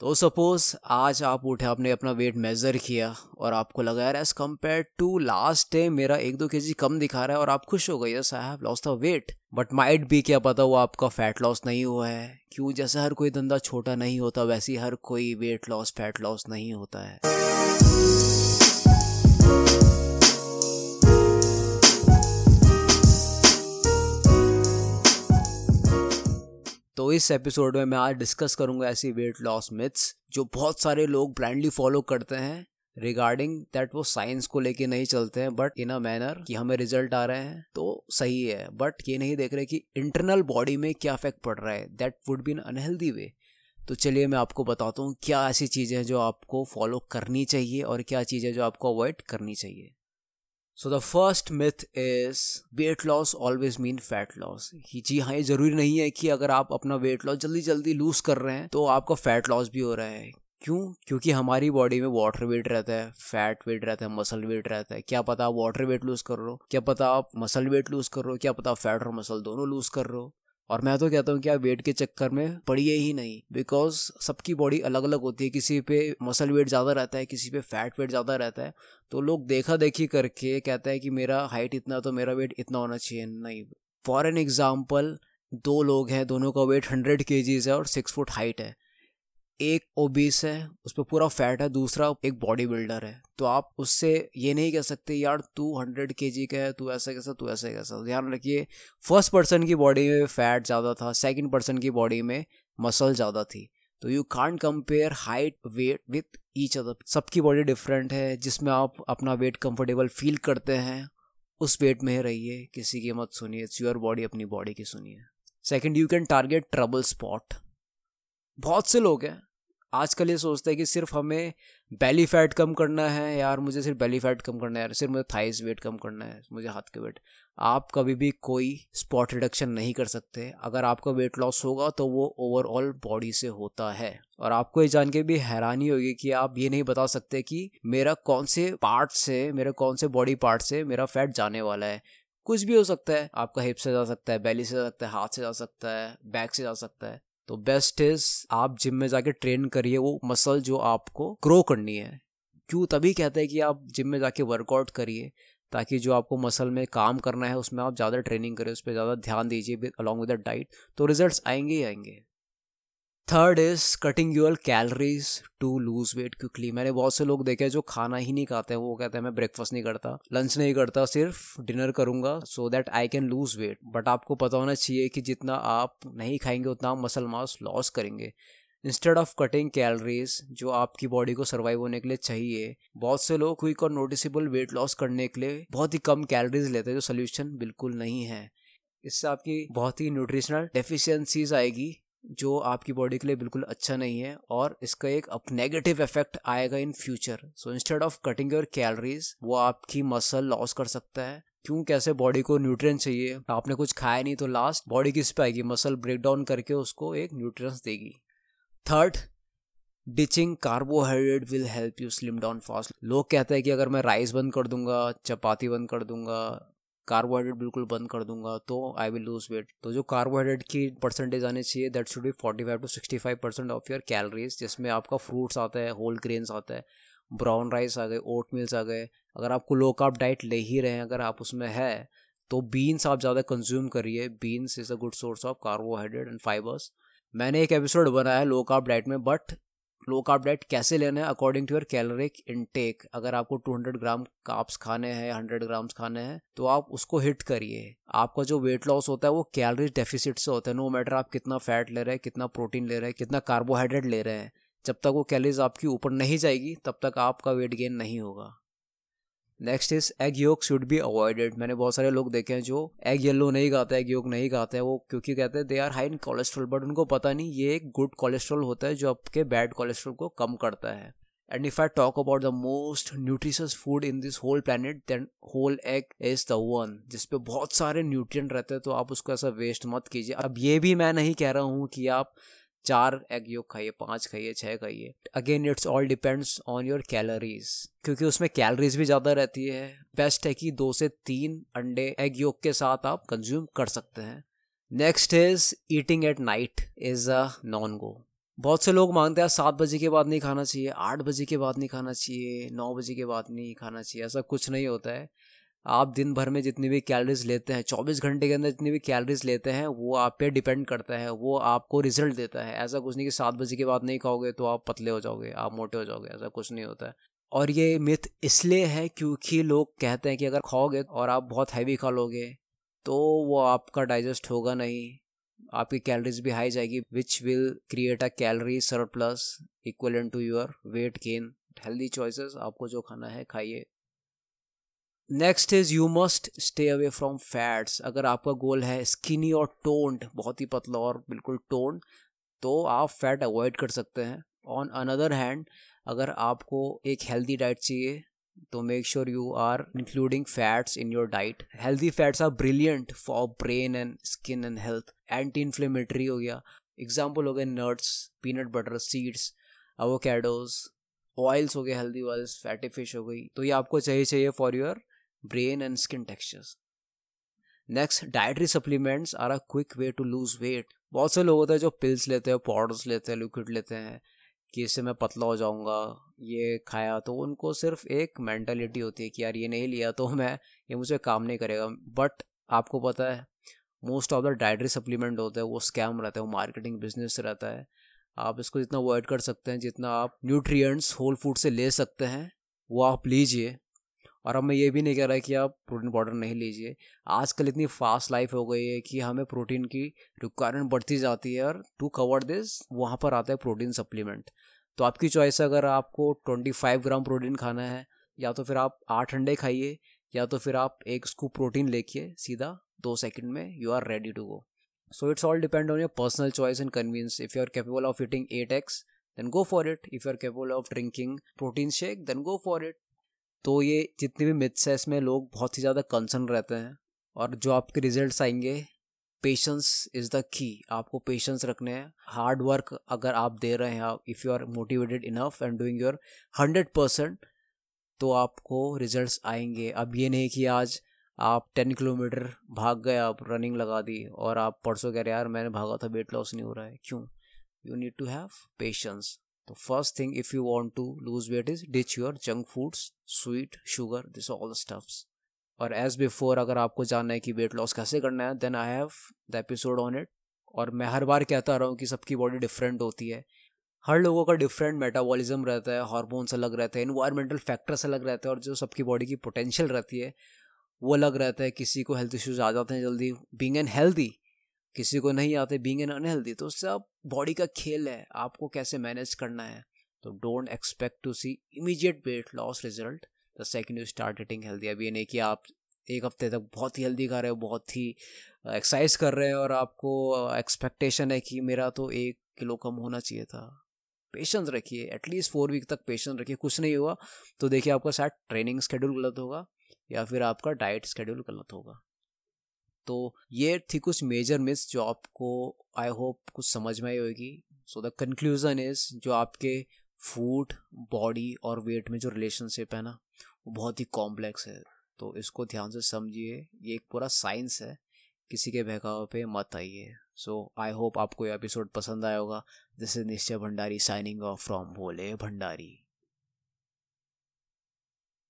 तो सपोज़ आज आप उठे, आपने अपना वेट मेजर किया और आपको लगा, यार as compare to last day मेरा एक दो के कम दिखा रहा है और आप खुश हो गए। Yes I have lost the weight but might भी क्या पता वो आपका फैट लॉस नहीं हुआ है। क्यों? जैसे हर कोई धंधा छोटा नहीं होता, वैसे हर कोई वेट लॉस फैट लॉस नहीं होता है। इस एपिसोड में मैं आज डिस्कस करूँगा ऐसी वेट लॉस मिथ्स जो बहुत सारे लोग ब्लाइंडली फॉलो करते हैं रिगार्डिंग दैट वो साइंस को लेके नहीं चलते हैं बट इन अ मैनर कि हमें रिज़ल्ट आ रहे हैं। तो सही है बट ये नहीं देख रहे कि इंटरनल बॉडी में क्या इफ़ेक्ट पड़ रहा है। That would be in unhealthy way तो चलिए मैं आपको बताता हूँ क्या ऐसी चीज़ें हैं जो आपको फॉलो करनी चाहिए और क्या चीज़ें जो आपको अवॉइड करनी चाहिए। So the first myth is weight loss always mean fat loss जी हाँ ये ज़रूरी नहीं है कि अगर आप अपना वेट लॉस जल्दी जल्दी लूज कर रहे हैं तो आपका फैट लॉस भी हो रहा है। क्यों? क्योंकि हमारी बॉडी में वाटर वेट रहता है फैट वेट रहता है मसल वेट रहता है। क्या पता आप वाटर वेट लूज कर रहे हो? क्या पता आप मसल वेट लूज कर रहे हो? क्या पता आप फैट और मसल दोनों लूज कर रहे हो? और मैं तो कहता हूँ कि आप वेट के चक्कर में पड़िए ही नहीं बिकॉज़ सबकी बॉडी अलग अलग होती है। किसी पे मसल वेट ज़्यादा रहता है, किसी पे फैट वेट ज़्यादा रहता है। तो लोग देखा देखी करके कहते हैं कि मेरा हाइट इतना तो मेरा वेट इतना होना चाहिए। नहीं फॉर एन एग्ज़ाम्पल दो लोग हैं, दोनों का वेट हंड्रेड के है और सिक्स फुट हाइट है। एक ओबीस है उस पर पूरा फैट है, दूसरा एक बॉडी बिल्डर है। तो आप उससे ये नहीं कह सकते, यार, तू हंड्रेड के जी का है, तू ऐसा कैसा, तू ऐसा कैसा। ध्यान रखिए फ़र्स्ट पर्सन की बॉडी में फैट ज़्यादा था सेकंड पर्सन की बॉडी में मसल ज़्यादा थी। तो you can't compare height weight with each other सबकी बॉडी डिफरेंट है, जिसमें आप अपना वेट कंफर्टेबल फील करते हैं, उस वेट में रहिए, किसी की मत सुनिए इट्स योर बॉडी अपनी बॉडी की सुनिए। Second you can target trouble spot बहुत से लोग हैं आजकल ये सोचते हैं कि सिर्फ़ हमें बेली फैट कम करना है यार, मुझे सिर्फ़ बेली फैट कम करना है यार, सिर्फ़ मुझे थाइस वेट कम करना है, मुझे हाथ के वेट आप कभी भी कोई स्पॉट रिडक्शन नहीं कर सकते। अगर आपका वेट लॉस होगा तो वो ओवरऑल बॉडी से होता है। और आपको ये जान के भी हैरानी होगी कि आप ये नहीं बता सकते कि मेरा कौन से पार्ट से, मेरे कौन से बॉडी पार्ट से मेरा फैट जाने वाला है। कुछ भी हो सकता है। आपका हिप से जा सकता है बैली से जा सकता है, हाथ से जा सकता है बैक से जा सकता है। तो बेस्ट इज़ आप जिम में जाके ट्रेन करिए, वो मसल जो आपको ग्रो करनी है। क्यों? तभी कहते हैं कि आप जिम में जाके वर्कआउट करिए, ताकि जो आपको मसल में काम करना है, उसमें आप ज़्यादा ट्रेनिंग करें उस पर ज़्यादा ध्यान दीजिए अलॉन्ग विद डाइट तो रिज़ल्ट आएँगे ही आएँगे। Third is cutting your calories to lose weight quickly मैंने बहुत से लोग देखे जो खाना ही नहीं खाते हैं। वो कहते हैं, मैं ब्रेकफास्ट नहीं करता लंच नहीं करता, सिर्फ़ डिनर करूँगा so that I can lose weight but आपको पता होना चाहिए कि जितना आप नहीं खाएँगे, उतना आप मसल मास लॉस करेंगे। इंस्टेड ऑफ़ कटिंग कैलरीज जो आपकी बॉडी को सर्वाइव होने के लिए चाहिए, बहुत से लोग क्विक और नोटिसेबल वेट लॉस करने के लिए बहुत ही कम कैलरीज लेते हैं, जो सोल्यूशन बिल्कुल नहीं है। इससे आपकी बहुत ही न्यूट्रिशनल डेफिशिएंसीज आएगी। जो आपकी बॉडी के लिए बिल्कुल अच्छा नहीं है और इसका एक अब नेगेटिव इफ़ेक्ट आएगा in future so instead of cutting your calories वो आपकी मसल लॉस कर सकता है। क्यों? कैसे बॉडी को न्यूट्रिएंट चाहिए? आपने कुछ खाया नहीं तो लास्ट बॉडी किस पे आएगी? मसल ब्रेक डाउन करके उसको एक न्यूट्रिएंट्स देगी। Third ditching carbohydrate will help you slim down fast लोग कहते हैं कि अगर मैं राइस बंद कर दूँगा, चपाती बंद कर दूँगा कार्बोहाइड्रेट बिल्कुल बंद कर दूँगा तो आई विल लूज वेट तो जो कार्बोहाइड्रेट की परसेंटेज आनी चाहिए that should be forty five to sixty five percent of your calories जिसमें आपका फ्रूट्स आता है होल ग्रेन्स आता है ब्राउन राइस आ गए ओट मिल्स आ गए, अगर आपको लो कार्ब डाइट ले ही रहे हैं, अगर आप उसमें है तो बीन्स आप ज़्यादा कंज्यूम करिए. Beans is a good source of carbohydrate and fibers मैंने एक एपिसोड बनाया है लो कार्ब डाइट में बट लो कार्ब डाइट कैसे लेना है according to your caloric intake अगर आपको 200 ग्राम काप्स खाने हैं 100 ग्राम्स खाने हैं तो आप उसको हिट करिए। आपका जो वेट लॉस होता है, वो कैलोरी डेफिसिट से होता है। नो मैटर आप कितना फैट ले रहे हैं, कितना प्रोटीन ले रहे हैं, कितना कार्बोहाइड्रेट ले रहे हैं, जब तक वो कैलोरीज आपकी ऊपर नहीं जाएगी, तब तक आपका वेट गेन नहीं होगा। Next is egg yolk should be avoided मैंने बहुत सारे लोग देखे हैं जो एग येलो नहीं खाते एग योग नहीं खाते हैं। वो क्योंकि कहते हैं they are high in cholesterol but उनको पता नहीं, ये एक गुड कोलेस्ट्रॉल होता है जो आपके बैड कोलेस्ट्रॉल को कम करता है। And if I talk about the most nutritious food in this whole planet then whole egg is the one जिसपे बहुत सारे न्यूट्रिएंट रहते हैं तो आप उसको ऐसा वेस्ट मत कीजिए। अब ये भी मैं नहीं कह रहा हूँ कि आप चार एग योग खाइए, पाँच खाइए, छह खाइए। Again it's all depends on your calories क्योंकि उसमें कैलोरीज भी ज़्यादा रहती है। बेस्ट है कि दो से तीन अंडे एग योग के साथ आप कंज्यूम कर सकते हैं। Next is eating at night is a non go बहुत से लोग मानते हैं सात बजे के बाद नहीं खाना चाहिए, आठ बजे के बाद नहीं खाना चाहिए, नौ बजे के बाद नहीं खाना चाहिए, ऐसा कुछ नहीं होता है। आप दिन भर में जितनी भी कैलोरीज लेते हैं, चौबीस घंटे के अंदर जितनी भी कैलोरीज लेते हैं, वो आप पे डिपेंड करता है, वो आपको रिज़ल्ट देता है। ऐसा कुछ नहीं कि सात बजे के बाद नहीं खाओगे तो आप पतले हो जाओगे, आप मोटे हो जाओगे, ऐसा कुछ नहीं होता है। और ये मिथ इसलिए है क्योंकि लोग कहते हैं कि अगर खाओगे और आप बहुत हैवी खा लोगे तो वो आपका डाइजेस्ट होगा नहीं, आपकी कैलोरीज भी हाई जाएगी which will create a calorie surplus equal to your weight gain healthy choices आपको जो खाना है, खाइए। Next is you must stay away from fats अगर आपका गोल है स्किनी और टोन्ड बहुत ही पतला और बिल्कुल टोन्ड तो आप फैट अवॉइड कर सकते हैं. ऑन अनदर हैंड अगर आपको एक हेल्दी डाइट चाहिए तो make sure you are including fats in your diet healthy fats are brilliant for brain and skin and health anti inflammatory हो गया. एग्ज़ाम्पल हो गए nuts peanut butter seeds avocados oils हो गए हेल्दी ऑयल्स फैटी फ़िश हो गई. तो ये आपको चाहिए चाहिए for your brain and skin textures. Next dietary supplements are a quick way to lose weight बहुत से लोग होते हैं जो पिल्स लेते हैं पाउडर्स लेते हैं लिक्विड लेते हैं। कि इससे मैं पतला हो जाऊँगा, ये खाया तो उनको सिर्फ़ एक मैंटेलिटी होती है कि यार ये नहीं लिया तो मैं, ये मुझे काम नहीं करेगा। बट आपको पता है most of the dietary supplement होते हैं, वो स्कैम रहता है, वो मार्केटिंग बिज़नेस रहता है। आप इसको जितना अवॉइड कर सकते हैं, जितना आप न्यूट्रिएंट्स होल फ़ूड से ले सकते हैं, वो आप लीजिए। और अब मैं ये भी नहीं कह रहा है कि आप प्रोटीन पाउडर नहीं लीजिए। आजकल इतनी फास्ट लाइफ हो गई है कि हमें प्रोटीन की रिक्वायरमेंट बढ़ती जाती है और टू कवर दिस, वहाँ पर आता है प्रोटीन सप्लीमेंट। तो आपकी चॉइस अगर आपको ट्वेंटी फाइव ग्राम प्रोटीन खाना है, या तो फिर आप आठ अंडे खाइए, या तो फिर आप एक स्कूप प्रोटीन लेके सीधा दो सेकंड में you are ready to go so it's all depend on your personal choice and convenience if you are capable of eating eggs then go for it if you are capable of drinking protein shake then go for it तो ये जितने भी myths है, इसमें लोग बहुत ही ज़्यादा concern रहते हैं। और जो आपके रिजल्ट्स आएँगे पेशेंस इज़ द की आपको पेशेंस रखने हैं। हार्ड वर्क अगर आप दे रहे हैं if you are motivated enough and doing your hundred percent तो आपको रिजल्ट्स आएँगे। अब ये नहीं कि आज आप टेन किलोमीटर भाग गए, आप रनिंग लगा दी और आप परसों कह रहे यार मैंने भागा था वेट लॉस नहीं हो रहा है। क्यों? You need to have patience तो first thing if you want to lose weight is ditch your junk foods sweet sugar this all stuffs और एज बिफोर अगर आपको जानना है कि वेट लॉस कैसे करना है then I have the episode on it और मैं हर बार कहता रहा हूँ कि सबकी बॉडी डिफरेंट होती है। हर लोगों का डिफरेंट मेटाबॉलिज्म रहता है हार्मोन्स अलग रहते हैं इन्वायरमेंटल फैक्टर्स अलग रहते हैं और जो सबकी बॉडी की पोटेंशियल रहती है, वो अलग रहता है। किसी को हेल्थ इश्यूज़ आ जाते हैं जल्दी। बींग एन हेल्दी किसी को नहीं आते बींग एन अनहेल्दी तो आप बॉडी का खेल है, आपको कैसे मैनेज करना है। तो don't expect to see immediate weight loss result the second you start eating healthy अभी ये नहीं कि आप एक हफ़्ते तक बहुत ही हेल्दी खा रहे हो, बहुत ही एक्सरसाइज कर रहे हैं और आपको एक्सपेक्टेशन है कि मेरा तो एक किलो कम होना चाहिए था। पेशेंस रखिए एटलीस्ट फोर वीक तक पेशेंस रखिए। कुछ नहीं हुआ तो देखिए आपका शायद ट्रेनिंग स्केड्यूल गलत होगा या फिर आपका डाइट स्केड्यूल गलत होगा। तो ये थी कुछ मेजर मिस जो आपको आई होप कुछ समझ में आई होगी। सो द कंक्लूजन इज़ जो आपके फ़ूड बॉडी और वेट में जो रिलेशनशिप है ना, वो बहुत ही कॉम्प्लेक्स है। तो इसको ध्यान से समझिए। ये एक पूरा साइंस है। किसी के बहकाव पे मत आइए। सो आई होप आपको ये एपिसोड पसंद आया होगा। This is Nishchay Bhandari signing off from Bhole Bhandari